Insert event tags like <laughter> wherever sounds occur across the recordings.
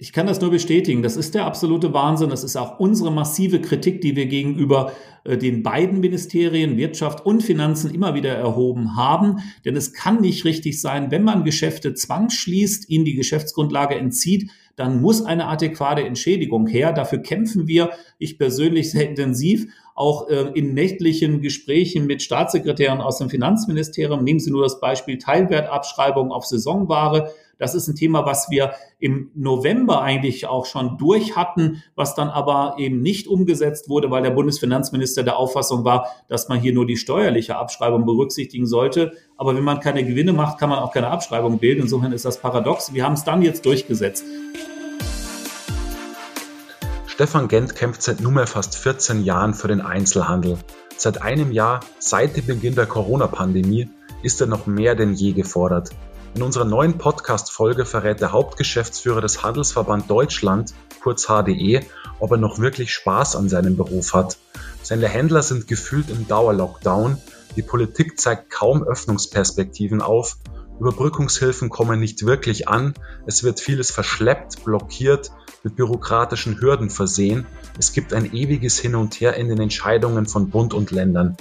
Ich kann das nur bestätigen. Das ist der absolute Wahnsinn. Das ist auch unsere massive Kritik, die wir gegenüber äh, den beiden Ministerien Wirtschaft und Finanzen immer wieder erhoben haben. Denn es kann nicht richtig sein, wenn man Geschäfte zwangsschließt, ihnen die Geschäftsgrundlage entzieht, dann muss eine adäquate Entschädigung her. Dafür kämpfen wir, ich persönlich sehr intensiv, auch äh, in nächtlichen Gesprächen mit Staatssekretären aus dem Finanzministerium. Nehmen Sie nur das Beispiel Teilwertabschreibung auf Saisonware. Das ist ein Thema, was wir im November eigentlich auch schon durch hatten, was dann aber eben nicht umgesetzt wurde, weil der Bundesfinanzminister der Auffassung war, dass man hier nur die steuerliche Abschreibung berücksichtigen sollte. Aber wenn man keine Gewinne macht, kann man auch keine Abschreibung bilden. Insofern ist das paradox. Wir haben es dann jetzt durchgesetzt. Stefan Gent kämpft seit nunmehr fast 14 Jahren für den Einzelhandel. Seit einem Jahr, seit dem Beginn der Corona-Pandemie, ist er noch mehr denn je gefordert. In unserer neuen Podcast-Folge verrät der Hauptgeschäftsführer des Handelsverband Deutschland, kurz HDE, ob er noch wirklich Spaß an seinem Beruf hat. Seine Händler sind gefühlt im Dauerlockdown, die Politik zeigt kaum Öffnungsperspektiven auf, Überbrückungshilfen kommen nicht wirklich an, es wird vieles verschleppt, blockiert mit bürokratischen Hürden versehen. Es gibt ein ewiges Hin und Her in den Entscheidungen von Bund und Ländern.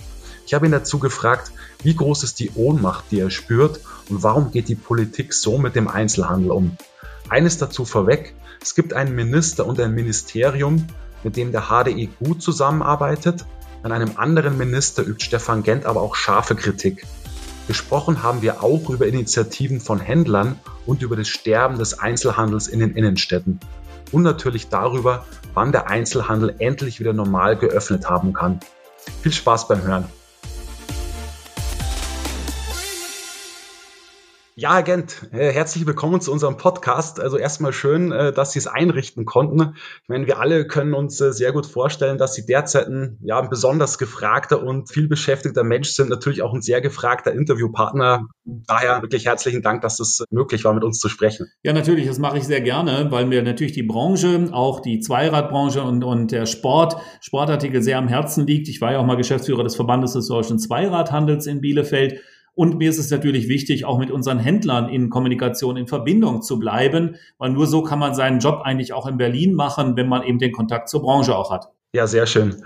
Ich habe ihn dazu gefragt, wie groß ist die Ohnmacht, die er spürt und warum geht die Politik so mit dem Einzelhandel um. Eines dazu vorweg, es gibt einen Minister und ein Ministerium, mit dem der HDE gut zusammenarbeitet. An einem anderen Minister übt Stefan Gent aber auch scharfe Kritik. Gesprochen haben wir auch über Initiativen von Händlern und über das Sterben des Einzelhandels in den Innenstädten und natürlich darüber, wann der Einzelhandel endlich wieder normal geöffnet haben kann. Viel Spaß beim Hören. Ja, Agent, äh, herzlich willkommen zu unserem Podcast. Also erstmal schön, äh, dass Sie es einrichten konnten. Ich meine, wir alle können uns äh, sehr gut vorstellen, dass Sie derzeit ein, ja, ein besonders gefragter und viel beschäftigter Mensch sind, natürlich auch ein sehr gefragter Interviewpartner. Daher wirklich herzlichen Dank, dass es möglich war, mit uns zu sprechen. Ja, natürlich, das mache ich sehr gerne, weil mir natürlich die Branche, auch die Zweiradbranche und, und der Sport, Sportartikel sehr am Herzen liegt. Ich war ja auch mal Geschäftsführer des Verbandes des deutschen Zweiradhandels in Bielefeld. Und mir ist es natürlich wichtig, auch mit unseren Händlern in Kommunikation, in Verbindung zu bleiben, weil nur so kann man seinen Job eigentlich auch in Berlin machen, wenn man eben den Kontakt zur Branche auch hat. Ja, sehr schön.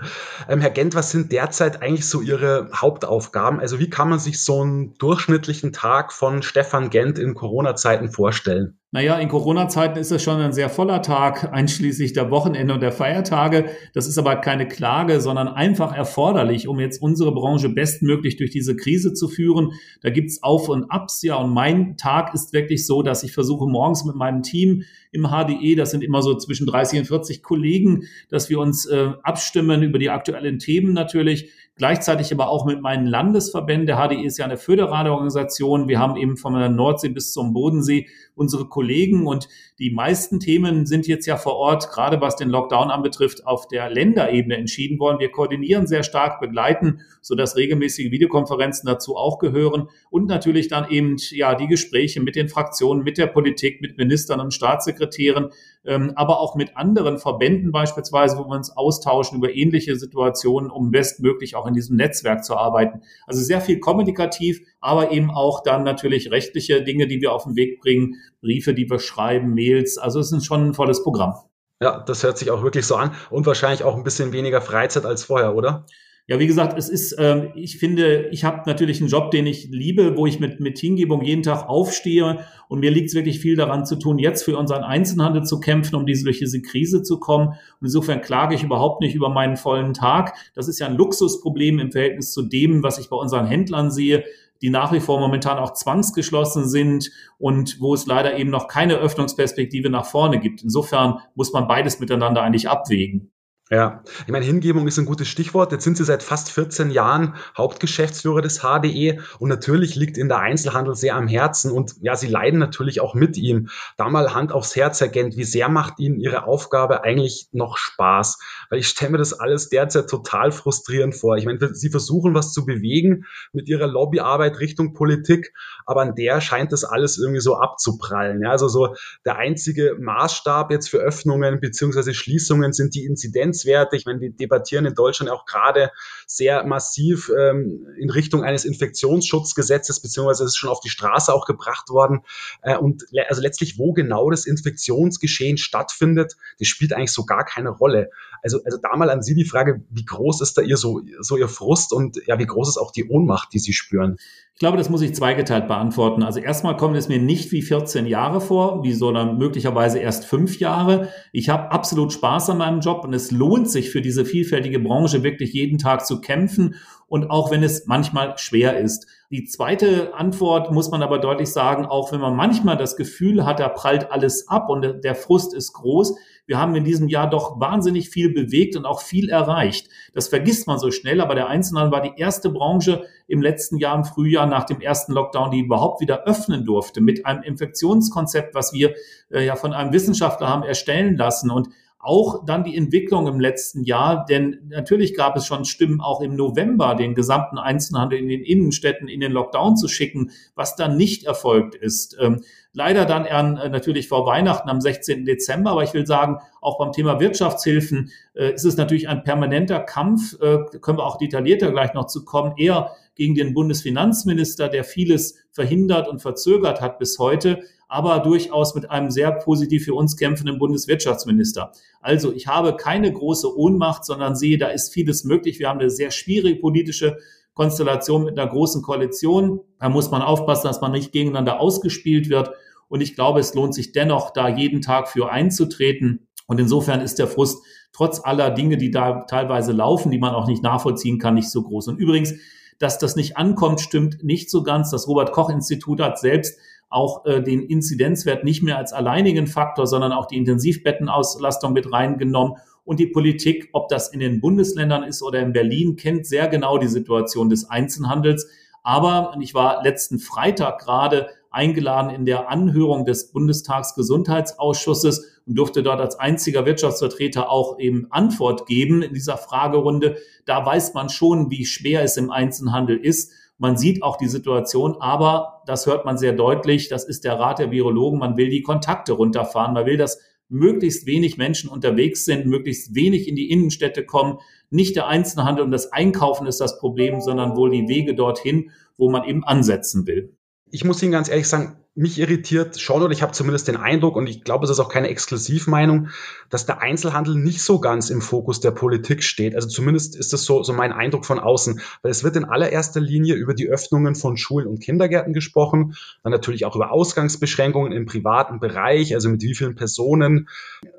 Ähm, Herr Gent, was sind derzeit eigentlich so Ihre Hauptaufgaben? Also wie kann man sich so einen durchschnittlichen Tag von Stefan Gent in Corona-Zeiten vorstellen? Naja, in Corona-Zeiten ist es schon ein sehr voller Tag, <laughs> einschließlich der Wochenende und der Feiertage. Das ist aber keine Klage, sondern einfach erforderlich, um jetzt unsere Branche bestmöglich durch diese Krise zu führen. Da gibt's Auf und Abs, ja. Und mein Tag ist wirklich so, dass ich versuche, morgens mit meinem Team im HDE, das sind immer so zwischen 30 und 40 Kollegen, dass wir uns äh, abstimmen über die aktuellen Themen natürlich, gleichzeitig aber auch mit meinen Landesverbänden. Der HDE ist ja eine föderale Organisation. Wir haben eben von der Nordsee bis zum Bodensee unsere Kollegen und die meisten Themen sind jetzt ja vor Ort, gerade was den Lockdown anbetrifft, auf der Länderebene entschieden worden. Wir koordinieren sehr stark, begleiten, sodass regelmäßige Videokonferenzen dazu auch gehören und natürlich dann eben ja die Gespräche mit den Fraktionen, mit der Politik, mit Ministern und Staatssekretären, ähm, aber auch mit anderen Verbänden beispielsweise, wo wir uns austauschen über ähnliche Situationen, um bestmöglich auch in diesem Netzwerk zu arbeiten. Also sehr viel kommunikativ, aber eben auch dann natürlich rechtliche Dinge, die wir auf den Weg bringen, Briefe, die wir schreiben, Mails. Also es ist schon ein volles Programm. Ja, das hört sich auch wirklich so an und wahrscheinlich auch ein bisschen weniger Freizeit als vorher, oder? Ja, wie gesagt, es ist, äh, ich finde, ich habe natürlich einen Job, den ich liebe, wo ich mit, mit Teamgebung jeden Tag aufstehe und mir liegt es wirklich viel daran zu tun, jetzt für unseren Einzelhandel zu kämpfen, um diese, durch diese Krise zu kommen. Und insofern klage ich überhaupt nicht über meinen vollen Tag. Das ist ja ein Luxusproblem im Verhältnis zu dem, was ich bei unseren Händlern sehe die nach wie vor momentan auch zwangsgeschlossen sind und wo es leider eben noch keine Öffnungsperspektive nach vorne gibt. Insofern muss man beides miteinander eigentlich abwägen. Ja, ich meine, Hingebung ist ein gutes Stichwort. Jetzt sind Sie seit fast 14 Jahren Hauptgeschäftsführer des HDE und natürlich liegt Ihnen der Einzelhandel sehr am Herzen und ja, Sie leiden natürlich auch mit ihm. Da mal Hand aufs Herz, Agent, wie sehr macht Ihnen Ihre Aufgabe eigentlich noch Spaß? Weil ich stelle mir das alles derzeit total frustrierend vor. Ich meine, Sie versuchen was zu bewegen mit Ihrer Lobbyarbeit Richtung Politik, aber an der scheint das alles irgendwie so abzuprallen. Ja, also so der einzige Maßstab jetzt für Öffnungen beziehungsweise Schließungen sind die Inzidenz erwähnenswert. Ich meine, wir debattieren in Deutschland auch gerade sehr massiv ähm, in Richtung eines Infektionsschutzgesetzes, beziehungsweise es ist schon auf die Straße auch gebracht worden. Äh, und le also letztlich, wo genau das Infektionsgeschehen stattfindet, das spielt eigentlich so gar keine Rolle. Also, also da mal an Sie die Frage, wie groß ist da Ihr so, so Ihr Frust und ja, wie groß ist auch die Ohnmacht, die Sie spüren? Ich glaube, das muss ich zweigeteilt beantworten. Also erstmal kommt es mir nicht wie 14 Jahre vor, wie sondern möglicherweise erst fünf Jahre. Ich habe absolut Spaß an meinem Job und es lohnt sich für diese vielfältige Branche wirklich jeden Tag zu kämpfen und auch wenn es manchmal schwer ist. Die zweite Antwort muss man aber deutlich sagen, auch wenn man manchmal das Gefühl hat, da prallt alles ab und der Frust ist groß, wir haben in diesem Jahr doch wahnsinnig viel bewegt und auch viel erreicht. Das vergisst man so schnell, aber der Einzelhandel war die erste Branche im letzten Jahr im Frühjahr nach dem ersten Lockdown, die überhaupt wieder öffnen durfte mit einem Infektionskonzept, was wir äh, ja von einem Wissenschaftler haben erstellen lassen. Und auch dann die Entwicklung im letzten Jahr, denn natürlich gab es schon Stimmen auch im November, den gesamten Einzelhandel in den Innenstädten in den Lockdown zu schicken, was dann nicht erfolgt ist. Ähm, leider dann äh, natürlich vor Weihnachten am 16. Dezember, aber ich will sagen, auch beim Thema Wirtschaftshilfen äh, ist es natürlich ein permanenter Kampf, äh, können wir auch detaillierter gleich noch zu kommen, eher gegen den Bundesfinanzminister, der vieles verhindert und verzögert hat bis heute aber durchaus mit einem sehr positiv für uns kämpfenden Bundeswirtschaftsminister. Also ich habe keine große Ohnmacht, sondern sehe, da ist vieles möglich. Wir haben eine sehr schwierige politische Konstellation mit einer großen Koalition. Da muss man aufpassen, dass man nicht gegeneinander ausgespielt wird. Und ich glaube, es lohnt sich dennoch, da jeden Tag für einzutreten. Und insofern ist der Frust trotz aller Dinge, die da teilweise laufen, die man auch nicht nachvollziehen kann, nicht so groß. Und übrigens, dass das nicht ankommt, stimmt nicht so ganz. Das Robert Koch Institut hat selbst auch äh, den Inzidenzwert nicht mehr als alleinigen Faktor, sondern auch die Intensivbettenauslastung mit reingenommen. Und die Politik, ob das in den Bundesländern ist oder in Berlin, kennt sehr genau die Situation des Einzelhandels. Aber ich war letzten Freitag gerade eingeladen in der Anhörung des Bundestagsgesundheitsausschusses und durfte dort als einziger Wirtschaftsvertreter auch eben Antwort geben in dieser Fragerunde. Da weiß man schon, wie schwer es im Einzelhandel ist. Man sieht auch die Situation, aber das hört man sehr deutlich, das ist der Rat der Virologen, man will die Kontakte runterfahren, man will, dass möglichst wenig Menschen unterwegs sind, möglichst wenig in die Innenstädte kommen. Nicht der Einzelhandel und das Einkaufen ist das Problem, sondern wohl die Wege dorthin, wo man eben ansetzen will. Ich muss Ihnen ganz ehrlich sagen, mich irritiert schon, oder ich habe zumindest den Eindruck, und ich glaube, es ist auch keine Exklusivmeinung, dass der Einzelhandel nicht so ganz im Fokus der Politik steht. Also zumindest ist das so, so mein Eindruck von außen. Weil es wird in allererster Linie über die Öffnungen von Schulen und Kindergärten gesprochen, dann natürlich auch über Ausgangsbeschränkungen im privaten Bereich, also mit wie vielen Personen,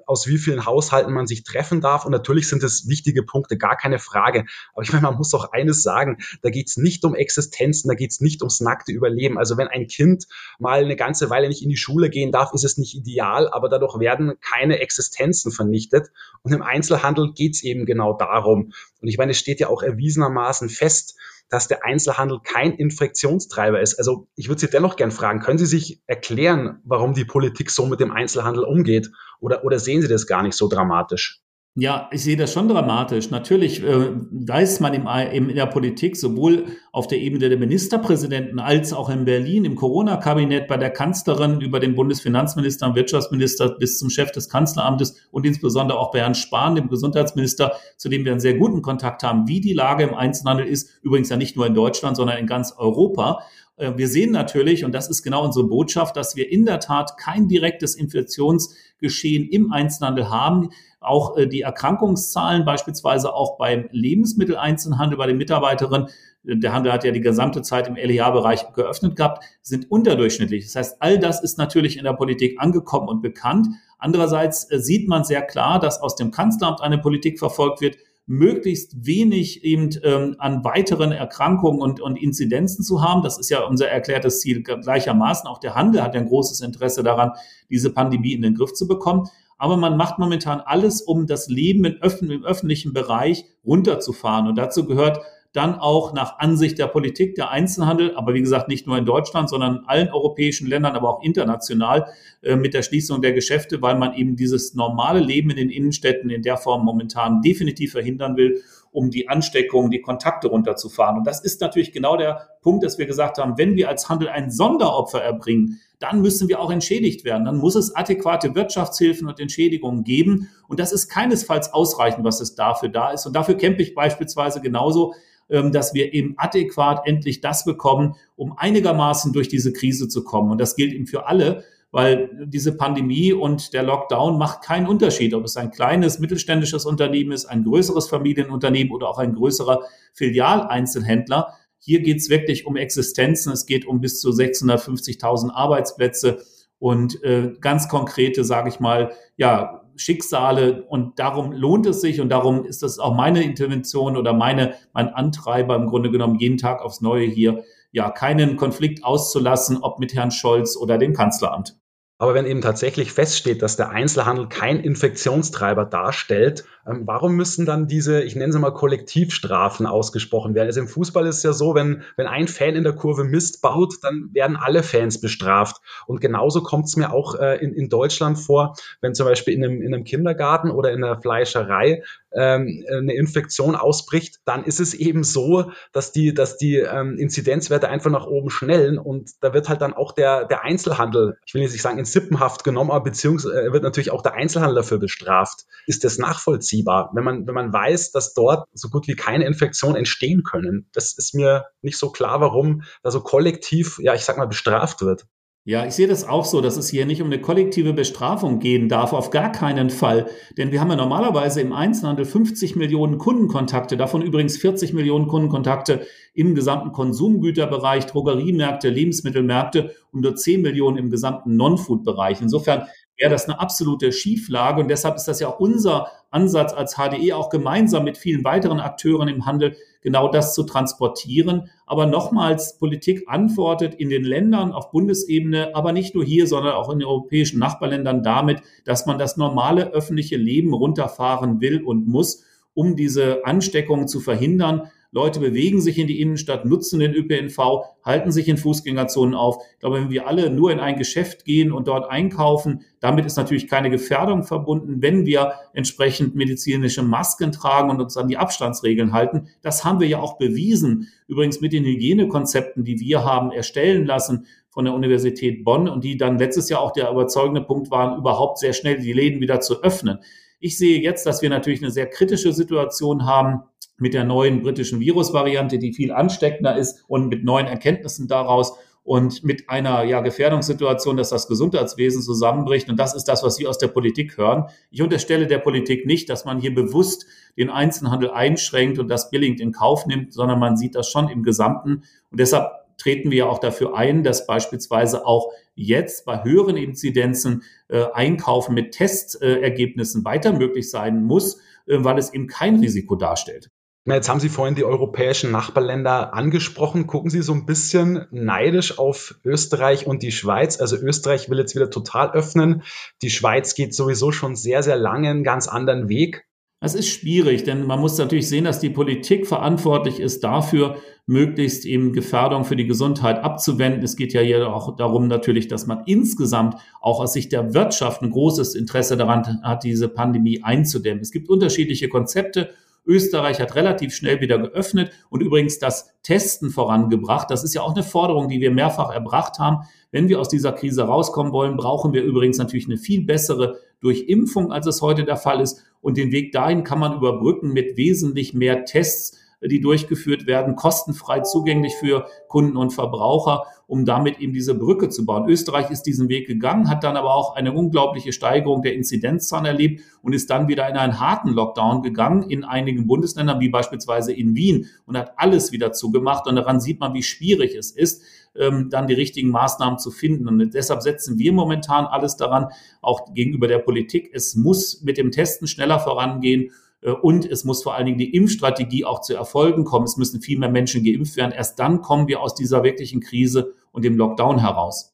aus wie vielen Haushalten man sich treffen darf. Und natürlich sind es wichtige Punkte, gar keine Frage. Aber ich meine, man muss auch eines sagen, da geht es nicht um Existenzen, da geht es nicht ums nackte Überleben. Also wenn ein Kind mal eine ganze Weile nicht in die Schule gehen darf, ist es nicht ideal, aber dadurch werden keine Existenzen vernichtet. Und im Einzelhandel geht es eben genau darum. Und ich meine, es steht ja auch erwiesenermaßen fest, dass der Einzelhandel kein Infektionstreiber ist. Also ich würde Sie dennoch gern fragen, können Sie sich erklären, warum die Politik so mit dem Einzelhandel umgeht? Oder, oder sehen Sie das gar nicht so dramatisch? Ja, ich sehe das schon dramatisch. Natürlich äh, weiß man im, im, in der Politik sowohl auf der Ebene der Ministerpräsidenten als auch in Berlin im Corona-Kabinett bei der Kanzlerin über den Bundesfinanzminister und Wirtschaftsminister bis zum Chef des Kanzleramtes und insbesondere auch bei Herrn Spahn, dem Gesundheitsminister, zu dem wir einen sehr guten Kontakt haben, wie die Lage im Einzelhandel ist. Übrigens ja nicht nur in Deutschland, sondern in ganz Europa. Äh, wir sehen natürlich, und das ist genau unsere Botschaft, dass wir in der Tat kein direktes Infektionsgeschehen im Einzelhandel haben. Auch äh, die Erkrankungszahlen, beispielsweise auch beim Lebensmitteleinzelhandel, bei den Mitarbeiterinnen, äh, der Handel hat ja die gesamte Zeit im LEA-Bereich geöffnet gehabt, sind unterdurchschnittlich. Das heißt, all das ist natürlich in der Politik angekommen und bekannt. Andererseits sieht man sehr klar, dass aus dem Kanzleramt eine Politik verfolgt wird, möglichst wenig eben ähm, an weiteren Erkrankungen und, und Inzidenzen zu haben. Das ist ja unser erklärtes Ziel gleichermaßen. Auch der Handel hat ein großes Interesse daran, diese Pandemie in den Griff zu bekommen. Aber man macht momentan alles, um das Leben im, öffentlichen Bereich runterzufahren. Und dazu gehört dann auch nach Ansicht der Politik der Einzelhandel, aber wie gesagt nicht nur in Deutschland, sondern in allen europäischen Ländern, aber auch international äh, mit der Schließung der Geschäfte, weil man eben dieses normale Leben in den Innenstädten in der Form momentan definitiv verhindern will. Um die Ansteckung, die Kontakte runterzufahren. Und das ist natürlich genau der Punkt, dass wir gesagt haben, wenn wir als Handel ein Sonderopfer erbringen, dann müssen wir auch entschädigt werden. Dann muss es adäquate Wirtschaftshilfen und Entschädigungen geben. Und das ist keinesfalls ausreichend, was es dafür da ist. Und dafür kämpfe ich beispielsweise genauso, ähm, dass wir eben adäquat endlich das bekommen, um einigermaßen durch diese Krise zu kommen. Und das gilt eben für alle, weil diese Pandemie und der Lockdown macht keinen Unterschied, ob es ein kleines mittelständisches Unternehmen ist, ein größeres Familienunternehmen oder auch ein größerer Filialeinzelhändler. Hier geht es wirklich um Existenzen. Es geht um bis zu 650.000 Arbeitsplätze und äh, ganz konkrete, sage ich mal, ja, Schicksale. Und darum lohnt es sich und darum ist das auch meine Intervention oder meine, mein Antreiber im Grunde genommen jeden Tag aufs Neue hier, ja, keinen Konflikt auszulassen, ob mit Herrn Scholz oder dem Kanzleramt. Aber wenn eben tatsächlich feststeht, dass der Einzelhandel kein Infektionstreiber darstellt, ähm, warum müssen dann diese, ich nenne sie mal Kollektivstrafen ausgesprochen werden? Also im Fußball ist es ja so, wenn, wenn ein Fan in der Kurve Mist baut, dann werden alle Fans bestraft. Und genauso kommt es mir auch äh, in, in Deutschland vor, wenn zum Beispiel in einem, in einem Kindergarten oder in einer Fleischerei ähm, eine Infektion ausbricht, dann ist es eben so, dass die, dass die ähm, Inzidenzwerte einfach nach oben schnellen und da wird halt dann auch der, der Einzelhandel, ich will jetzt nicht sagen ins Sippenhaft genommen, aber beziehungsweise äh, wird natürlich auch der Einzelhandel dafür bestraft. Ist das nachvollziehbar, wenn man, wenn man weiß, dass dort so gut wie keine Infektionen entstehen können? Das ist mir nicht so klar, warum da so kollektiv, ja, ich sag mal, bestraft wird. Ja, ich sehe das auch so, dass es hier nicht um eine kollektive Bestrafung gehen darf, auf gar keinen Fall. Denn wir haben ja normalerweise im Einzelhandel 50 Millionen Kundenkontakte, davon übrigens 40 Millionen Kundenkontakte im gesamten Konsumgüterbereich, Drogeriemärkte, Lebensmittelmärkte und nur 10 Millionen im gesamten Non-Food-Bereich. Insofern wäre das eine absolute Schieflage. Und deshalb ist das ja auch unser Ansatz als HDE, auch gemeinsam mit vielen weiteren Akteuren im Handel, genau das zu transportieren. Aber nochmals, Politik antwortet in den Ländern auf Bundesebene, aber nicht nur hier, sondern auch in den europäischen Nachbarländern damit, dass man das normale öffentliche Leben runterfahren will und muss, um diese Ansteckungen zu verhindern. Leute bewegen sich in die Innenstadt, nutzen den ÖPNV, halten sich in Fußgängerzonen auf. Ich glaube, wenn wir alle nur in ein Geschäft gehen und dort einkaufen, damit ist natürlich keine Gefährdung verbunden, wenn wir entsprechend medizinische Masken tragen und uns an die Abstandsregeln halten. Das haben wir ja auch bewiesen, übrigens mit den Hygienekonzepten, die wir haben erstellen lassen von der Universität Bonn und die dann letztes Jahr auch der überzeugende Punkt waren, überhaupt sehr schnell die Läden wieder zu öffnen. Ich sehe jetzt, dass wir natürlich eine sehr kritische Situation haben mit der neuen britischen Virusvariante, die viel ansteckender ist und mit neuen Erkenntnissen daraus und mit einer ja, Gefährdungssituation, dass das Gesundheitswesen zusammenbricht. Und das ist das, was wir aus der Politik hören. Ich unterstelle der Politik nicht, dass man hier bewusst den Einzelhandel einschränkt und das billigend in Kauf nimmt, sondern man sieht das schon im Gesamten. Und deshalb treten wir auch dafür ein, dass beispielsweise auch jetzt bei höheren Inzidenzen äh, Einkaufen mit Testergebnissen äh, weiter möglich sein muss, äh, weil es eben kein Risiko darstellt. Jetzt haben Sie vorhin die europäischen Nachbarländer angesprochen. Gucken Sie so ein bisschen neidisch auf Österreich und die Schweiz. Also Österreich will jetzt wieder total öffnen. Die Schweiz geht sowieso schon sehr, sehr lange einen ganz anderen Weg. Das ist schwierig, denn man muss natürlich sehen, dass die Politik verantwortlich ist dafür, möglichst eben Gefährdung für die Gesundheit abzuwenden. Es geht ja hier auch darum natürlich, dass man insgesamt auch aus Sicht der Wirtschaft ein großes Interesse daran hat, diese Pandemie einzudämmen. Es gibt unterschiedliche Konzepte. Österreich hat relativ schnell wieder geöffnet und übrigens das Testen vorangebracht. Das ist ja auch eine Forderung, die wir mehrfach erbracht haben. Wenn wir aus dieser Krise rauskommen wollen, brauchen wir übrigens natürlich eine viel bessere Durchimpfung, als es heute der Fall ist. Und den Weg dahin kann man überbrücken mit wesentlich mehr Tests, die durchgeführt werden, kostenfrei zugänglich für Kunden und Verbraucher, um damit eben diese Brücke zu bauen. Österreich ist diesen Weg gegangen, hat dann aber auch eine unglaubliche Steigerung der Inzidenzzahlen erlebt und ist dann wieder in einen harten Lockdown gegangen in einigen Bundesländern, wie beispielsweise in Wien, und hat alles wieder zugemacht. Und daran sieht man, wie schwierig es ist, ähm, dann die richtigen Maßnahmen zu finden. Und deshalb setzen wir momentan alles daran, auch gegenüber der Politik. Es muss mit dem Testen schneller vorangehen. Äh, und es muss vor allen Dingen die Impfstrategie auch zu Erfolgen kommen. Es müssen viel mehr Menschen geimpft werden. Erst dann kommen wir aus dieser wirklichen Krise und dem Lockdown heraus.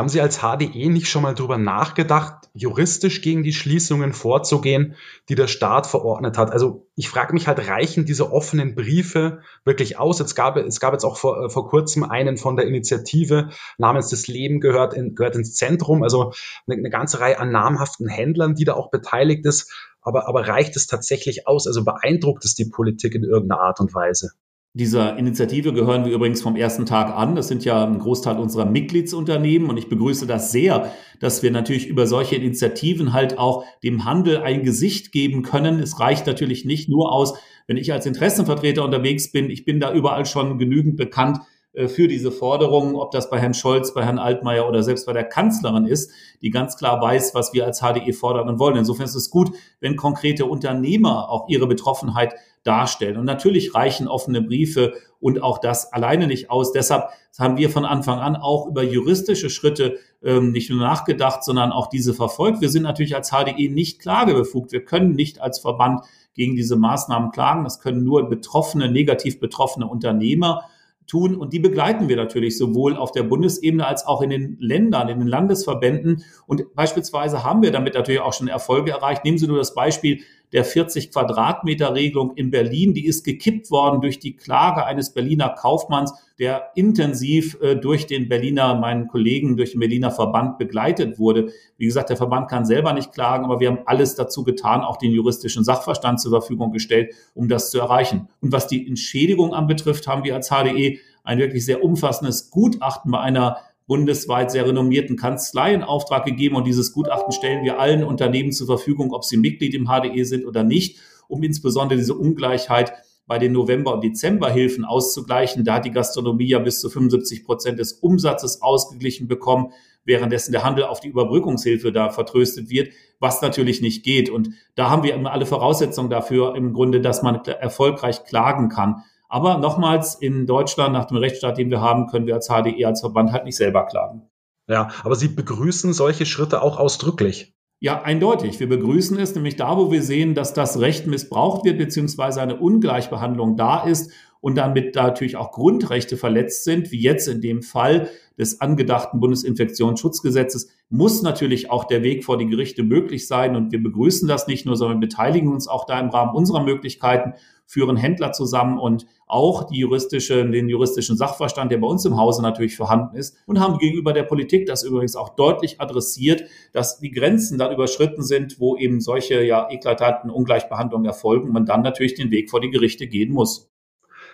Haben Sie als HDE nicht schon mal darüber nachgedacht, juristisch gegen die Schließungen vorzugehen, die der Staat verordnet hat? Also ich frage mich halt, reichen diese offenen Briefe wirklich aus? Jetzt gab, es gab jetzt auch vor, äh, vor kurzem einen von der Initiative namens Das Leben gehört, in, gehört ins Zentrum, also eine, eine ganze Reihe an namhaften Händlern, die da auch beteiligt ist. Aber, aber reicht es tatsächlich aus? Also beeindruckt es die Politik in irgendeiner Art und Weise? Dieser Initiative gehören wir übrigens vom ersten Tag an. Das sind ja ein Großteil unserer Mitgliedsunternehmen und ich begrüße das sehr, dass wir natürlich über solche Initiativen halt auch dem Handel ein Gesicht geben können. Es reicht natürlich nicht nur aus, wenn ich als Interessenvertreter unterwegs bin. Ich bin da überall schon genügend bekannt äh, für diese Forderungen, ob das bei Herrn Scholz, bei Herrn Altmaier oder selbst bei der Kanzlerin ist, die ganz klar weiß, was wir als HDE fordern und wollen. Insofern ist es gut, wenn konkrete Unternehmer auch ihre Betroffenheit darstellen. Und natürlich reichen offene Briefe und auch das alleine nicht aus. Deshalb haben wir von Anfang an auch über juristische Schritte ähm, nicht nur nachgedacht, sondern auch diese verfolgt. Wir sind natürlich als HDE nicht klagebefugt. Wir können nicht als Verband gegen diese Maßnahmen klagen. Das können nur betroffene, negativ betroffene Unternehmer tun. Und die begleiten wir natürlich sowohl auf der Bundesebene als auch in den Ländern, in den Landesverbänden. Und beispielsweise haben wir damit natürlich auch schon Erfolge erreicht. Nehmen Sie nur das Beispiel der 40 Quadratmeter Regelung in Berlin. Die ist gekippt worden durch die Klage eines Berliner Kaufmanns, der intensiv äh, durch den Berliner, meinen Kollegen, durch den Berliner Verband begleitet wurde. Wie gesagt, der Verband kann selber nicht klagen, aber wir haben alles dazu getan, auch den juristischen Sachverstand zur Verfügung gestellt, um das zu erreichen. Und was die Entschädigung anbetrifft, haben wir als HDE ein wirklich sehr umfassendes Gutachten bei einer bundesweit sehr renommierten Kanzlei Auftrag gegeben und dieses Gutachten stellen wir allen Unternehmen zur Verfügung, ob sie Mitglied im HDE sind oder nicht, um insbesondere diese Ungleichheit bei den November- und Dezemberhilfen auszugleichen. Da hat die Gastronomie ja bis zu 75 Prozent des Umsatzes ausgeglichen bekommen, währenddessen der Handel auf die Überbrückungshilfe da vertröstet wird, was natürlich nicht geht. Und da haben wir immer alle Voraussetzungen dafür im Grunde, dass man erfolgreich klagen kann. Aber nochmals, in Deutschland, nach dem Rechtsstaat, den wir haben, können wir als HDE, als Verband halt nicht selber klagen. Ja, aber Sie begrüßen solche Schritte auch ausdrücklich. Ja, eindeutig. Wir begrüßen es, nämlich da, wo wir sehen, dass das Recht missbraucht wird, beziehungsweise eine Ungleichbehandlung da ist und damit da natürlich auch Grundrechte verletzt sind, wie jetzt in dem Fall des angedachten Bundesinfektionsschutzgesetzes, muss natürlich auch der Weg vor die Gerichte möglich sein. Und wir begrüßen das nicht nur, sondern beteiligen uns auch da im Rahmen unserer Möglichkeiten, führen Händler zusammen und auch die juristische, den juristischen Sachverstand, der bei uns im Hause natürlich vorhanden ist und haben gegenüber der Politik das übrigens auch deutlich adressiert, dass die Grenzen dann überschritten sind, wo eben solche ja eklatanten Ungleichbehandlungen erfolgen und man dann natürlich den Weg vor die Gerichte gehen muss.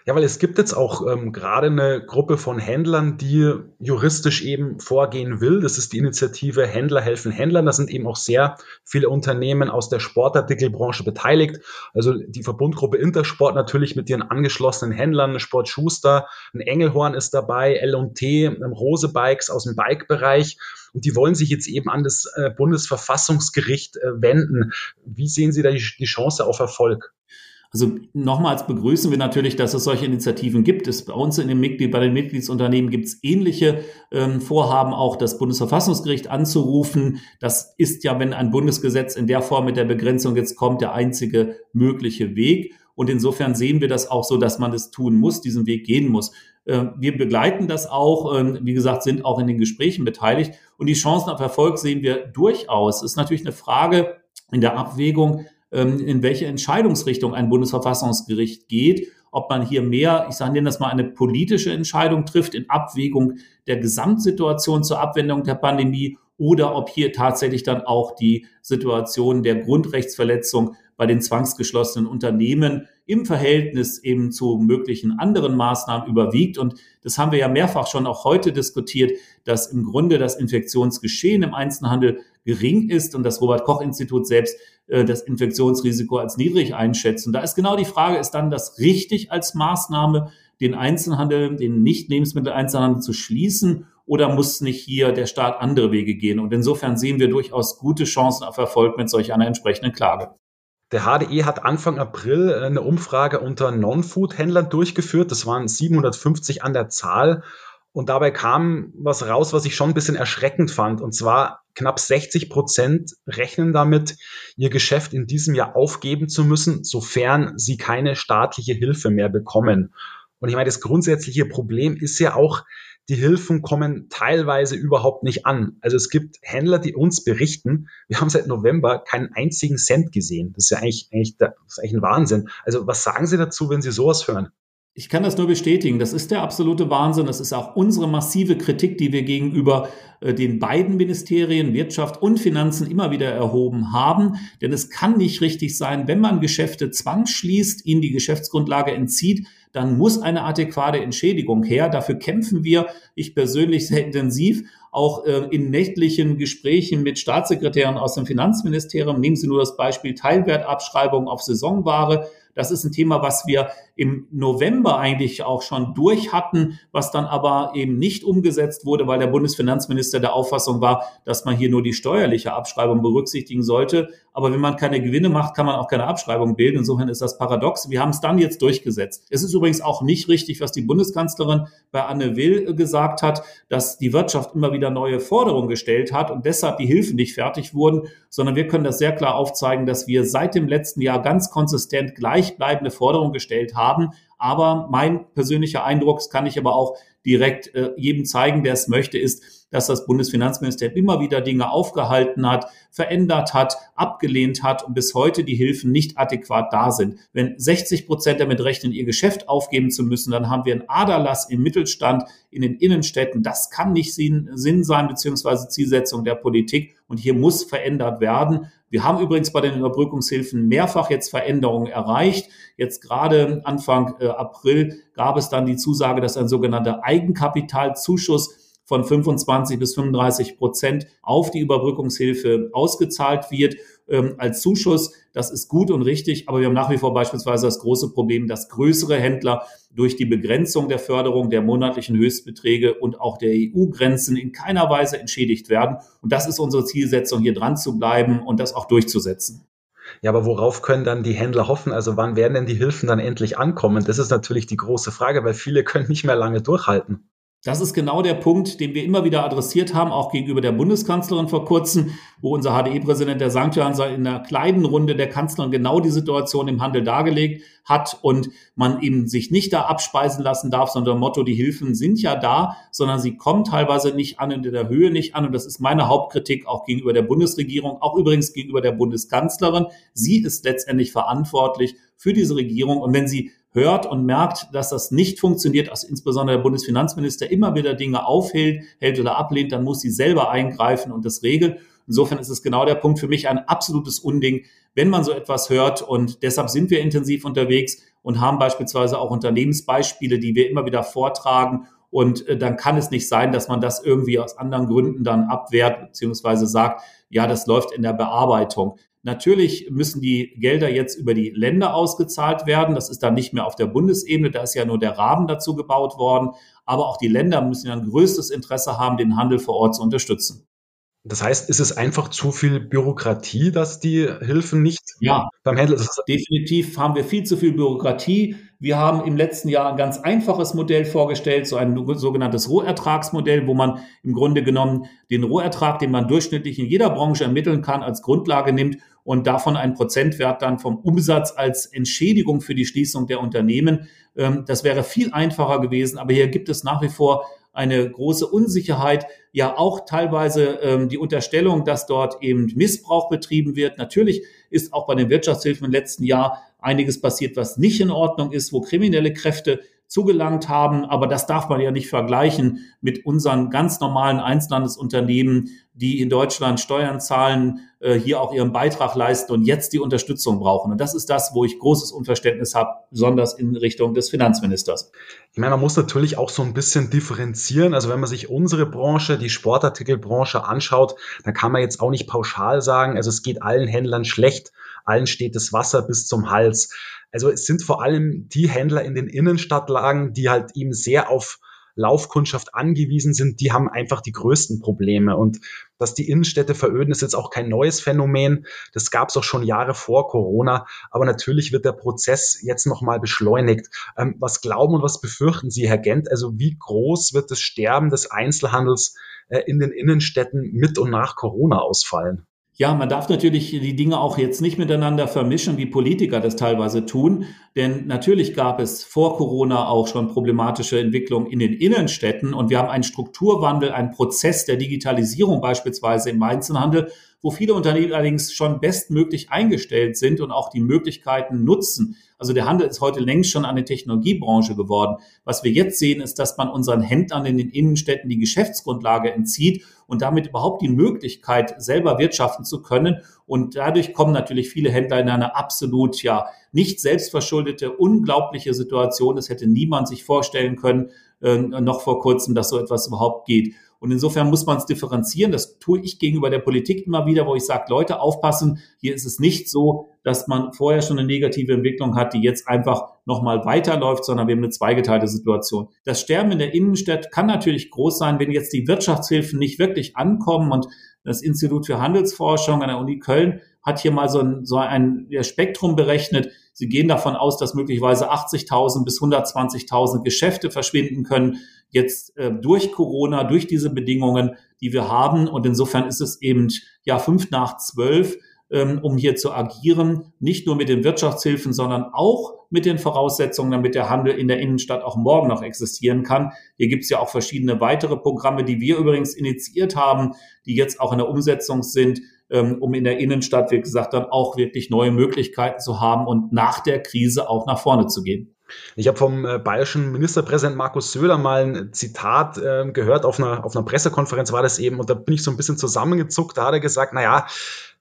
Ja, weil es gibt jetzt auch ähm, gerade eine Gruppe von Händlern, die juristisch eben vorgehen will. Das ist die Initiative Händler helfen Händlern. Da sind eben auch sehr viele Unternehmen aus der Sportartikelbranche beteiligt. Also die Verbundgruppe Intersport natürlich mit ihren angeschlossenen Händlern, Sport Schuster, ein Engelhorn ist dabei, L&T, ähm, Rose Bikes aus dem Bike-Bereich. Und die wollen sich jetzt eben an das äh, Bundesverfassungsgericht äh, wenden. Wie sehen Sie da die, die Chance auf Erfolg? Also nochmals begrüßen wir natürlich, dass es solche Initiativen gibt. Es bei uns in den Mitglied, bei den Mitgliedsunternehmen gibt es ähnliche ähm, Vorhaben, auch das Bundesverfassungsgericht anzurufen. Das ist ja, wenn ein Bundesgesetz in der Form mit der Begrenzung jetzt kommt, der einzige mögliche Weg. Und insofern sehen wir das auch so, dass man es tun muss, diesen Weg gehen muss. Ähm, wir begleiten das auch, ähm, wie gesagt, sind auch in den Gesprächen beteiligt. Und die Chancen auf Erfolg sehen wir durchaus. Es ist natürlich eine Frage in der Abwägung, in welche Entscheidungsrichtung ein Bundesverfassungsgericht geht, ob man hier mehr, ich sage das mal, eine politische Entscheidung trifft in Abwägung der Gesamtsituation zur Abwendung der Pandemie oder ob hier tatsächlich dann auch die Situation der Grundrechtsverletzung bei den zwangsgeschlossenen Unternehmen im Verhältnis eben zu möglichen anderen Maßnahmen überwiegt. Und das haben wir ja mehrfach schon auch heute diskutiert, dass im Grunde das Infektionsgeschehen im Einzelhandel gering ist und das Robert Koch Institut selbst äh, das Infektionsrisiko als niedrig einschätzt. Und da ist genau die Frage, ist dann das richtig als Maßnahme, den Einzelhandel, den Nicht-Lebensmittel-Einzelhandel zu schließen oder muss nicht hier der Staat andere Wege gehen? Und insofern sehen wir durchaus gute Chancen auf Erfolg mit solch einer entsprechenden Klage. Der HDE hat Anfang April äh, eine Umfrage unter Non-Food-Händlern durchgeführt. Das waren 750 an der Zahl. Und dabei kam was raus, was ich schon ein bisschen erschreckend fand. Und zwar knapp 60 Prozent rechnen damit, ihr Geschäft in diesem Jahr aufgeben zu müssen, sofern sie keine staatliche Hilfe mehr bekommen. Und ich meine, das grundsätzliche Problem ist ja auch, die Hilfen kommen teilweise überhaupt nicht an. Also es gibt Händler, die uns berichten, wir haben seit November keinen einzigen Cent gesehen. Das ist ja eigentlich, eigentlich, das ist eigentlich ein Wahnsinn. Also was sagen Sie dazu, wenn Sie sowas hören? Ich kann das nur bestätigen. Das ist der absolute Wahnsinn. Das ist auch unsere massive Kritik, die wir gegenüber äh, den beiden Ministerien Wirtschaft und Finanzen immer wieder erhoben haben. Denn es kann nicht richtig sein, wenn man Geschäfte zwangsschließt, ihnen die Geschäftsgrundlage entzieht, dann muss eine adäquate Entschädigung her. Dafür kämpfen wir, ich persönlich sehr intensiv, auch äh, in nächtlichen Gesprächen mit Staatssekretären aus dem Finanzministerium. Nehmen Sie nur das Beispiel Teilwertabschreibung auf Saisonware. Das ist ein Thema, was wir im November eigentlich auch schon durch hatten, was dann aber eben nicht umgesetzt wurde, weil der Bundesfinanzminister der Auffassung war, dass man hier nur die steuerliche Abschreibung berücksichtigen sollte. Aber wenn man keine Gewinne macht, kann man auch keine Abschreibung bilden. Insofern ist das paradox. Wir haben es dann jetzt durchgesetzt. Es ist übrigens auch nicht richtig, was die Bundeskanzlerin bei Anne Will gesagt hat, dass die Wirtschaft immer wieder neue Forderungen gestellt hat und deshalb die Hilfen nicht fertig wurden, sondern wir können das sehr klar aufzeigen, dass wir seit dem letzten Jahr ganz konsistent gleichbleibende Forderungen gestellt haben. Aber mein persönlicher Eindruck, das kann ich aber auch direkt äh, jedem zeigen, der es möchte, ist, dass das Bundesfinanzministerium immer wieder Dinge aufgehalten hat, verändert hat, abgelehnt hat und bis heute die Hilfen nicht adäquat da sind. Wenn 60 Prozent damit rechnen, ihr Geschäft aufgeben zu müssen, dann haben wir einen Aderlass im Mittelstand, in den Innenstädten. Das kann nicht Sinn, sein, beziehungsweise Zielsetzung der Politik. Und hier muss verändert werden. Wir haben übrigens bei den Überbrückungshilfen mehrfach jetzt Veränderungen erreicht. Jetzt gerade Anfang äh, April gab es dann die Zusage, dass ein sogenannter Eigenkapitalzuschuss von 25 bis 35 Prozent auf die Überbrückungshilfe ausgezahlt wird ähm, als Zuschuss. Das ist gut und richtig, aber wir haben nach wie vor beispielsweise das große Problem, dass größere Händler durch die Begrenzung der Förderung der monatlichen Höchstbeträge und auch der EU-Grenzen in keiner Weise entschädigt werden. Und das ist unsere Zielsetzung, hier dran zu bleiben und das auch durchzusetzen. Ja, aber worauf können dann die Händler hoffen? Also wann werden denn die Hilfen dann endlich ankommen? Das ist natürlich die große Frage, weil viele können nicht mehr lange durchhalten. Das ist genau der Punkt, den wir immer wieder adressiert haben, auch gegenüber der Bundeskanzlerin vor kurzem, wo unser HDE-Präsident, der St. Johann, in der kleinen Runde der Kanzlerin genau die Situation im Handel dargelegt hat und man eben sich nicht da abspeisen lassen darf, sondern Motto, die Hilfen sind ja da, sondern sie kommen teilweise nicht an und in der Höhe nicht an. Und das ist meine Hauptkritik auch gegenüber der Bundesregierung, auch übrigens gegenüber der Bundeskanzlerin. Sie ist letztendlich verantwortlich für diese Regierung. Und wenn sie hört und merkt, dass das nicht funktioniert, also insbesondere der Bundesfinanzminister immer wieder Dinge aufhält, hält oder ablehnt, dann muss sie selber eingreifen und das regeln. Insofern ist es genau der Punkt für mich ein absolutes Unding, wenn man so etwas hört. Und deshalb sind wir intensiv unterwegs und haben beispielsweise auch Unternehmensbeispiele, die wir immer wieder vortragen. Und äh, dann kann es nicht sein, dass man das irgendwie aus anderen Gründen dann abwehrt, beziehungsweise sagt, ja, das läuft in der Bearbeitung. Natürlich müssen die Gelder jetzt über die Länder ausgezahlt werden. Das ist dann nicht mehr auf der Bundesebene. Da ist ja nur der Rahmen dazu gebaut worden. Aber auch die Länder müssen ja ein größtes Interesse haben, den Handel vor Ort zu unterstützen. Das heißt, ist es einfach zu viel Bürokratie, dass die Hilfen nicht ja, beim Händler sind? Definitiv haben wir viel zu viel Bürokratie. Wir haben im letzten Jahr ein ganz einfaches Modell vorgestellt, so ein sogenanntes Rohertragsmodell, wo man im Grunde genommen den Rohertrag, den man durchschnittlich in jeder Branche ermitteln kann, als Grundlage nimmt und davon einen Prozentwert dann vom Umsatz als Entschädigung für die Schließung der Unternehmen. Ähm, das wäre viel einfacher gewesen, aber hier gibt es nach wie vor eine große Unsicherheit, ja auch teilweise ähm, die Unterstellung, dass dort eben Missbrauch betrieben wird. Natürlich ist auch bei den Wirtschaftshilfen im letzten Jahr einiges passiert, was nicht in Ordnung ist, wo kriminelle Kräfte zugelangt haben. Aber das darf man ja nicht vergleichen mit unseren ganz normalen Einzelhandelsunternehmen, die in Deutschland Steuern zahlen, äh, hier auch ihren Beitrag leisten und jetzt die Unterstützung brauchen. Und das ist das, wo ich großes Unverständnis habe, besonders in Richtung des Finanzministers. Ich meine, man muss natürlich auch so ein bisschen differenzieren. Also wenn man sich unsere Branche, die Sportartikelbranche anschaut, dann kann man jetzt auch nicht pauschal sagen, also es geht allen Händlern schlecht, allen steht das Wasser bis zum Hals. Also es sind vor allem die Händler in den Innenstadtlagen, die halt eben sehr auf Laufkundschaft angewiesen sind, die haben einfach die größten Probleme. Und dass die Innenstädte veröden, ist jetzt auch kein neues Phänomen. Das gab es auch schon Jahre vor Corona. Aber natürlich wird der Prozess jetzt nochmal beschleunigt. Ähm, was glauben und was befürchten Sie, Herr Gent? Also wie groß wird das Sterben des Einzelhandels äh, in den Innenstädten mit und nach Corona ausfallen? Ja, man darf natürlich die Dinge auch jetzt nicht miteinander vermischen, wie Politiker das teilweise tun. Denn natürlich gab es vor Corona auch schon problematische Entwicklungen in den Innenstädten. Und wir haben einen Strukturwandel, einen Prozess der Digitalisierung beispielsweise im Einzelhandel, wo viele Unternehmen allerdings schon bestmöglich eingestellt sind und auch die Möglichkeiten nutzen. Also der Handel ist heute längst schon eine Technologiebranche geworden. Was wir jetzt sehen, ist, dass man unseren Händlern in den Innenstädten die Geschäftsgrundlage entzieht und damit überhaupt die Möglichkeit, selber wirtschaften zu können. Und dadurch kommen natürlich viele Händler in eine absolut, ja, nicht selbstverschuldete, unglaubliche Situation. Das hätte niemand sich vorstellen können, äh, noch vor kurzem, dass so etwas überhaupt geht. Und insofern muss man es differenzieren. Das tue ich gegenüber der Politik immer wieder, wo ich sage, Leute, aufpassen. Hier ist es nicht so, dass man vorher schon eine negative Entwicklung hat, die jetzt einfach nochmal weiterläuft, sondern wir haben eine zweigeteilte Situation. Das Sterben in der Innenstadt kann natürlich groß sein, wenn jetzt die Wirtschaftshilfen nicht wirklich ankommen und das Institut für Handelsforschung an der Uni Köln hat hier mal so ein, so ein Spektrum berechnet. Sie gehen davon aus, dass möglicherweise 80.000 bis 120.000 Geschäfte verschwinden können jetzt äh, durch Corona, durch diese Bedingungen, die wir haben. Und insofern ist es eben ja fünf nach zwölf, um hier zu agieren, nicht nur mit den Wirtschaftshilfen, sondern auch mit den Voraussetzungen, damit der Handel in der Innenstadt auch morgen noch existieren kann. Hier gibt es ja auch verschiedene weitere Programme, die wir übrigens initiiert haben, die jetzt auch in der Umsetzung sind, ähm, um in der Innenstadt, wie gesagt, dann auch wirklich neue Möglichkeiten zu haben und nach der Krise auch nach vorne zu gehen. Ich habe vom äh, bayerischen Ministerpräsident Markus Söder mal ein Zitat äh, gehört, auf einer, auf einer Pressekonferenz war das eben, und da bin ich so ein bisschen zusammengezuckt, da hat er gesagt, naja,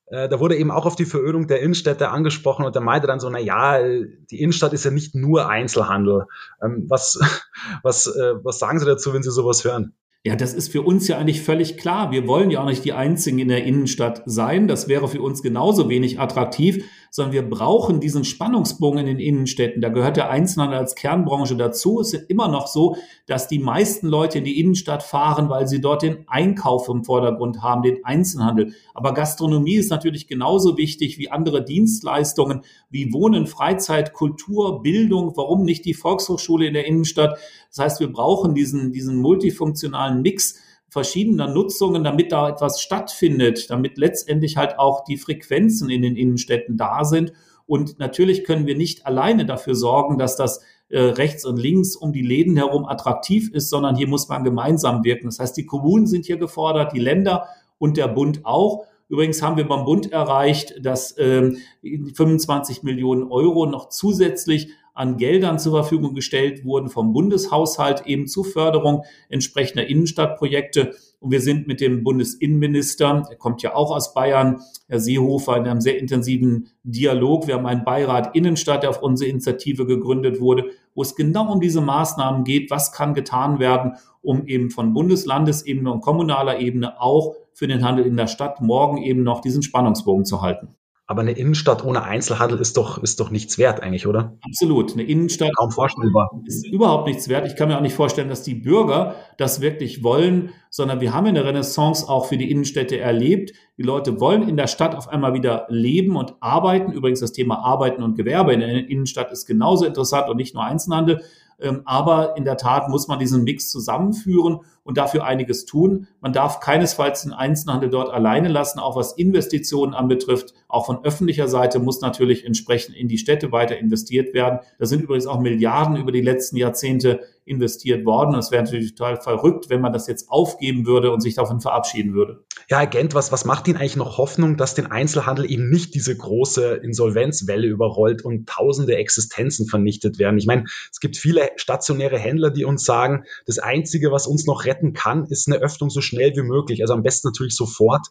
äh, da wurde eben auch auf die Verödung der Innenstädte angesprochen und er meinte dann so, na ja, die Innenstadt ist ja nicht nur Einzelhandel. Ähm, was, <laughs> was, äh, was sagen Sie dazu, wenn Sie sowas hören? Ja, das ist für uns ja eigentlich völlig klar. Wir wollen ja auch nicht die Einzigen in der Innenstadt sein. Das wäre für uns genauso wenig attraktiv, sondern wir brauchen diesen Spannungsbogen in den Innenstädten. Da gehört der Einzelhandel als Kernbranche dazu. Es ist immer noch so, dass die meisten Leute in die Innenstadt fahren, weil sie dort den Einkauf im Vordergrund haben, den Einzelhandel. Aber Gastronomie ist natürlich genauso wichtig wie andere Dienstleistungen, wie Wohnen, Freizeit, Kultur, Bildung. Warum nicht die Volkshochschule in der Innenstadt? Das heißt, wir brauchen diesen, diesen multifunktionalen Mix verschiedener Nutzungen, damit da etwas stattfindet, damit letztendlich halt auch die Frequenzen in den Innenstädten da sind. Und natürlich können wir nicht alleine dafür sorgen, dass das äh, rechts und links um die Läden herum attraktiv ist, sondern hier muss man gemeinsam wirken. Das heißt, die Kommunen sind hier gefordert, die Länder und der Bund auch. Übrigens haben wir beim Bund erreicht, dass ähm, 25 Millionen Euro noch zusätzlich an Geldern zur Verfügung gestellt wurden vom Bundeshaushalt eben zur Förderung entsprechender Innenstadtprojekte. Und wir sind mit dem Bundesinnenminister, der kommt ja auch aus Bayern, Herr Seehofer, in einem sehr intensiven Dialog. Wir haben einen Beirat Innenstadt, der auf unsere Initiative gegründet wurde, wo es genau um diese Maßnahmen geht. Was kann getan werden, um eben von Bundeslandesebene und kommunaler Ebene auch für den Handel in der Stadt morgen eben noch diesen Spannungsbogen zu halten. Aber eine Innenstadt ohne Einzelhandel ist doch, ist doch nichts wert eigentlich, oder? Absolut. Eine Innenstadt Kaum vorstellbar. ist überhaupt nichts wert. Ich kann mir auch nicht vorstellen, dass die Bürger das wirklich wollen, sondern wir haben eine Renaissance auch für die Innenstädte erlebt. Die Leute wollen in der Stadt auf einmal wieder leben und arbeiten. Übrigens das Thema Arbeiten und Gewerbe in der Innenstadt ist genauso interessant und nicht nur Einzelhandel. Ähm, aber in der Tat muss man diesen Mix zusammenführen und dafür einiges tun. Man darf keinesfalls den Einzelhandel dort alleine lassen, auch was Investitionen anbetrifft. Auch von öffentlicher Seite muss natürlich entsprechend in die Städte weiter investiert werden. Da sind übrigens auch Milliarden über die letzten Jahrzehnte investiert worden. Es wäre natürlich total verrückt, wenn man das jetzt aufgeben würde und sich davon verabschieden würde. Ja, Herr Gent, was, was macht Ihnen eigentlich noch Hoffnung, dass den Einzelhandel eben nicht diese große Insolvenzwelle überrollt und tausende Existenzen vernichtet werden? Ich meine, es gibt viele stationäre Händler, die uns sagen, das Einzige, was uns noch retten kann, ist eine Öffnung so schnell wie möglich. Also am besten natürlich sofort,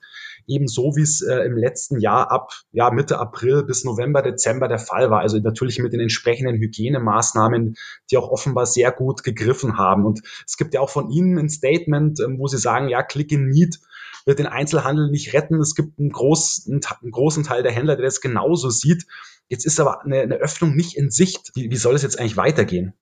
eben so wie es äh, im letzten Jahr ab ja, Mitte April bis November, Dezember der Fall war. Also natürlich mit den entsprechenden Hygienemaßnahmen, die auch offenbar sehr gut gegriffen haben. Und es gibt ja auch von Ihnen ein Statement, ähm, wo Sie sagen, ja, Click in Need wird den Einzelhandel nicht retten. Es gibt einen großen, einen großen Teil der Händler, der das genauso sieht. Jetzt ist aber eine, eine Öffnung nicht in Sicht. Wie, wie soll es jetzt eigentlich weitergehen?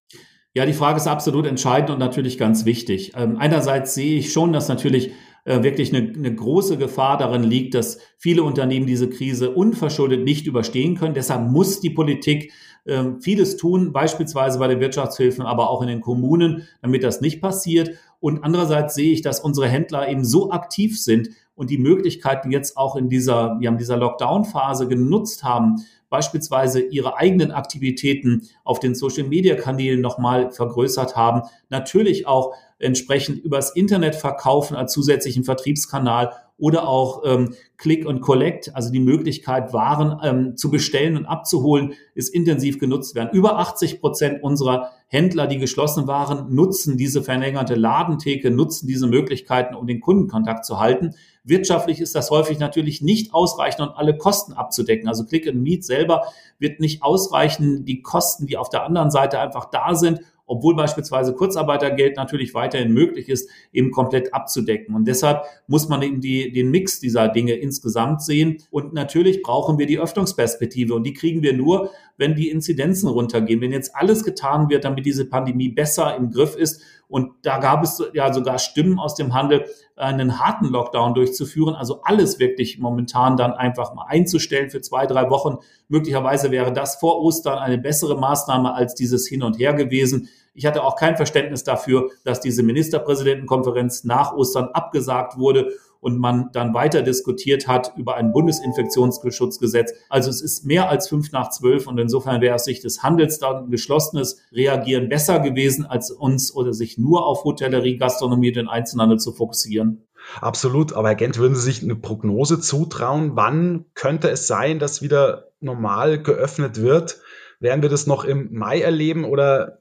Ja, die Frage ist absolut entscheidend und natürlich ganz wichtig. Ähm, einerseits sehe ich schon, dass natürlich äh, wirklich eine, eine große Gefahr darin liegt, dass viele Unternehmen diese Krise unverschuldet nicht überstehen können. Deshalb muss die Politik äh, vieles tun, beispielsweise bei den Wirtschaftshilfen, aber auch in den Kommunen, damit das nicht passiert. Und andererseits sehe ich, dass unsere Händler eben so aktiv sind und die Möglichkeiten jetzt auch in dieser, wir haben dieser Lockdown-Phase genutzt haben, beispielsweise ihre eigenen Aktivitäten auf den Social-Media-Kanälen nochmal vergrößert haben, natürlich auch entsprechend übers Internet verkaufen als zusätzlichen Vertriebskanal oder auch ähm, Click und Collect, also die Möglichkeit, Waren ähm, zu bestellen und abzuholen, ist intensiv genutzt werden. Über 80 Prozent unserer Händler, die geschlossen waren, nutzen diese verlängerte Ladentheke, nutzen diese Möglichkeiten, um den Kundenkontakt zu halten. Wirtschaftlich ist das häufig natürlich nicht ausreichend, um alle Kosten abzudecken. Also Click and Meet selber wird nicht ausreichen, die Kosten, die auf der anderen Seite einfach da sind, obwohl beispielsweise Kurzarbeitergeld natürlich weiterhin möglich ist, eben komplett abzudecken. Und deshalb muss man eben die, den Mix dieser Dinge insgesamt sehen. Und natürlich brauchen wir die Öffnungsperspektive. Und die kriegen wir nur, wenn die Inzidenzen runtergehen. Wenn jetzt alles getan wird, damit diese Pandemie besser im Griff ist und da gab es ja sogar Stimmen aus dem Handel, einen harten Lockdown durchzuführen, also alles wirklich momentan dann einfach mal einzustellen für zwei, drei Wochen. Möglicherweise wäre das vor Ostern eine bessere Maßnahme als dieses Hin und Her gewesen. Ich hatte auch kein Verständnis dafür, dass diese Ministerpräsidentenkonferenz nach Ostern abgesagt wurde und man dann weiter diskutiert hat über ein Bundesinfektionsschutzgesetz. Also es ist mehr als fünf nach zwölf und insofern wäre aus Sicht des Handels dann geschlossenes Reagieren besser gewesen, als uns oder sich nur auf Hotellerie, Gastronomie, den Einzelhandel zu fokussieren. Absolut, aber Herr Gent, würden Sie sich eine Prognose zutrauen? Wann könnte es sein, dass wieder normal geöffnet wird? Werden wir das noch im Mai erleben oder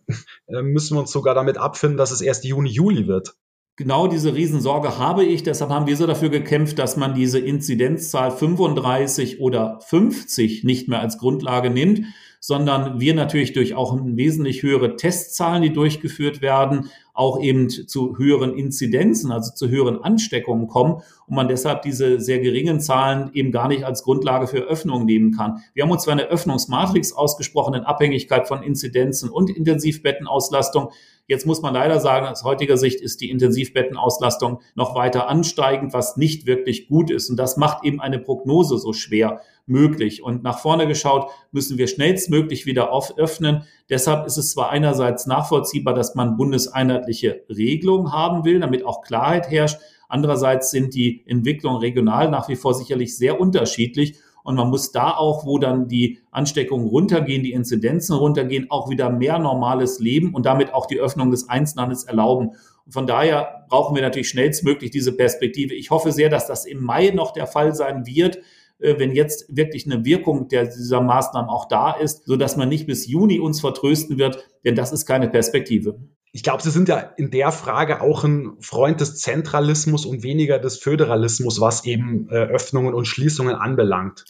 äh, müssen wir uns sogar damit abfinden, dass es erst Juni, Juli wird? Genau diese Riesensorge habe ich. Deshalb haben wir so dafür gekämpft, dass man diese Inzidenzzahl 35 oder 50 nicht mehr als Grundlage nimmt, sondern wir natürlich durch auch wesentlich höhere Testzahlen, die durchgeführt werden, auch eben zu höheren Inzidenzen, also zu höheren Ansteckungen kommen und man deshalb diese sehr geringen Zahlen eben gar nicht als Grundlage für Öffnung nehmen kann. Wir haben uns zwar eine Öffnungsmatrix ausgesprochen in Abhängigkeit von Inzidenzen und Intensivbettenauslastung. Jetzt muss man leider sagen, aus heutiger Sicht ist die Intensivbettenauslastung noch weiter ansteigend, was nicht wirklich gut ist. Und das macht eben eine Prognose so schwer möglich. Und nach vorne geschaut müssen wir schnellstmöglich wieder öffnen. Deshalb ist es zwar einerseits nachvollziehbar, dass man bundeseinheitliche Regelungen haben will, damit auch Klarheit herrscht. Andererseits sind die Entwicklungen regional nach wie vor sicherlich sehr unterschiedlich. Und man muss da auch, wo dann die Ansteckungen runtergehen, die Inzidenzen runtergehen, auch wieder mehr normales Leben und damit auch die Öffnung des Einzelhandels erlauben. Und von daher brauchen wir natürlich schnellstmöglich diese Perspektive. Ich hoffe sehr, dass das im Mai noch der Fall sein wird äh, wenn jetzt wirklich eine Wirkung der, dieser Maßnahmen auch da ist, so dass man nicht bis Juni uns vertrösten wird, denn das ist keine Perspektive. Ich glaube, Sie sind ja in der Frage auch ein Freund des Zentralismus und weniger des Föderalismus, was eben äh, Öffnungen und Schließungen anbelangt.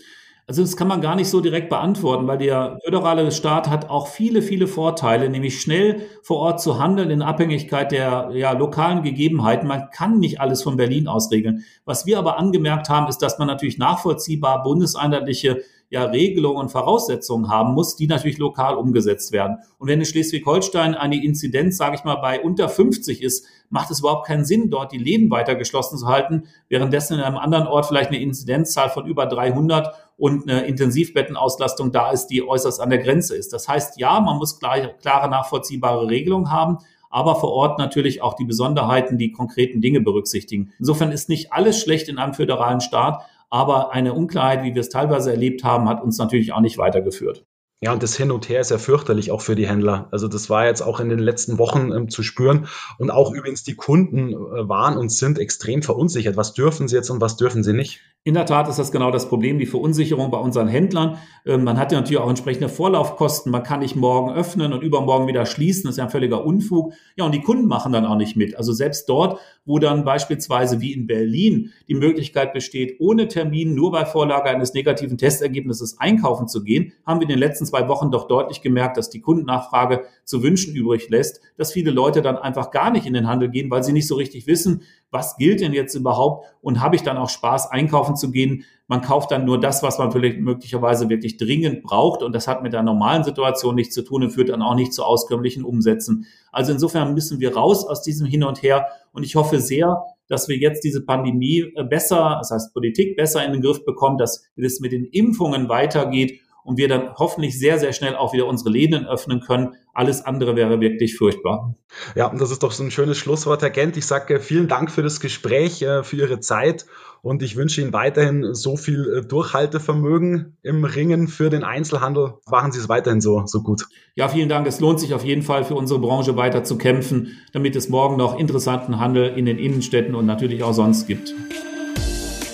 Also das kann man gar nicht so direkt beantworten, weil der föderale Staat hat auch viele, viele Vorteile, nämlich schnell vor Ort zu handeln in Abhängigkeit der ja, lokalen Gegebenheiten. Man kann nicht alles von Berlin aus regeln. Was wir aber angemerkt haben, ist, dass man natürlich nachvollziehbar bundeseinheitliche ja Regelungen und Voraussetzungen haben muss, die natürlich lokal umgesetzt werden. Und wenn in Schleswig-Holstein eine Inzidenz, sage ich mal, bei unter 50 ist, macht es überhaupt keinen Sinn, dort die Läden weiter geschlossen zu halten, währenddessen in einem anderen Ort vielleicht eine Inzidenzzahl von über 300 und eine Intensivbettenauslastung da ist, die äußerst an der Grenze ist. Das heißt, ja, man muss klare, klare nachvollziehbare Regelungen haben, aber vor Ort natürlich auch die Besonderheiten, die konkreten Dinge berücksichtigen. Insofern ist nicht alles schlecht in einem föderalen Staat, aber eine Unklarheit, wie wir es teilweise erlebt haben, hat uns natürlich auch nicht weitergeführt. Ja, und das Hin und Her ist ja fürchterlich auch für die Händler. Also das war jetzt auch in den letzten Wochen ähm, zu spüren. Und auch übrigens die Kunden äh, waren und sind extrem verunsichert. Was dürfen sie jetzt und was dürfen sie nicht? In der Tat ist das genau das Problem, die Verunsicherung bei unseren Händlern. Ähm, man hat ja natürlich auch entsprechende Vorlaufkosten. Man kann nicht morgen öffnen und übermorgen wieder schließen. Das ist ja ein völliger Unfug. Ja, und die Kunden machen dann auch nicht mit. Also selbst dort, wo dann beispielsweise wie in Berlin die Möglichkeit besteht, ohne Termin, nur bei Vorlage eines negativen Testergebnisses einkaufen zu gehen, haben wir in den letzten zwei Wochen doch deutlich gemerkt, dass die Kundennachfrage zu wünschen übrig lässt, dass viele Leute dann einfach gar nicht in den Handel gehen, weil sie nicht so richtig wissen, was gilt denn jetzt überhaupt und habe ich dann auch Spaß, einkaufen zu gehen. Man kauft dann nur das, was man vielleicht möglicherweise wirklich dringend braucht und das hat mit der normalen Situation nichts zu tun und führt dann auch nicht zu auskömmlichen Umsätzen. Also insofern müssen wir raus aus diesem Hin und Her und ich hoffe sehr, dass wir jetzt diese Pandemie äh, besser, das heißt Politik besser in den Griff bekommen, dass es mit den Impfungen weitergeht und wir dann hoffentlich sehr, sehr schnell auch wieder unsere Läden öffnen können. Alles andere wäre wirklich furchtbar. Ja, und das ist doch so ein schönes Schlusswort, Herr Gent. Ich sage vielen Dank für das Gespräch, äh, für Ihre Zeit und ich wünsche Ihnen weiterhin so viel äh, Durchhaltevermögen im Ringen für den Einzelhandel. Machen Sie es weiterhin so, so gut. Ja, vielen Dank. Es lohnt sich auf jeden Fall für unsere Branche weiter zu kämpfen, damit es morgen noch interessanten Handel in den Innenstädten und natürlich auch sonst gibt.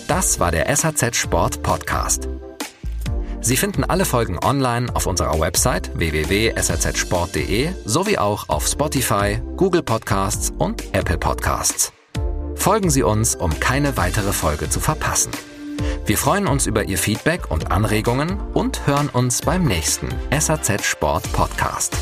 Das war der SAZ Sport Podcast. Sie finden alle Folgen online auf unserer Website www.sazsport.de sowie auch auf Spotify, Google Podcasts und Apple Podcasts. Folgen Sie uns, um keine weitere Folge zu verpassen. Wir freuen uns über Ihr Feedback und Anregungen und hören uns beim nächsten SAZ Sport Podcast.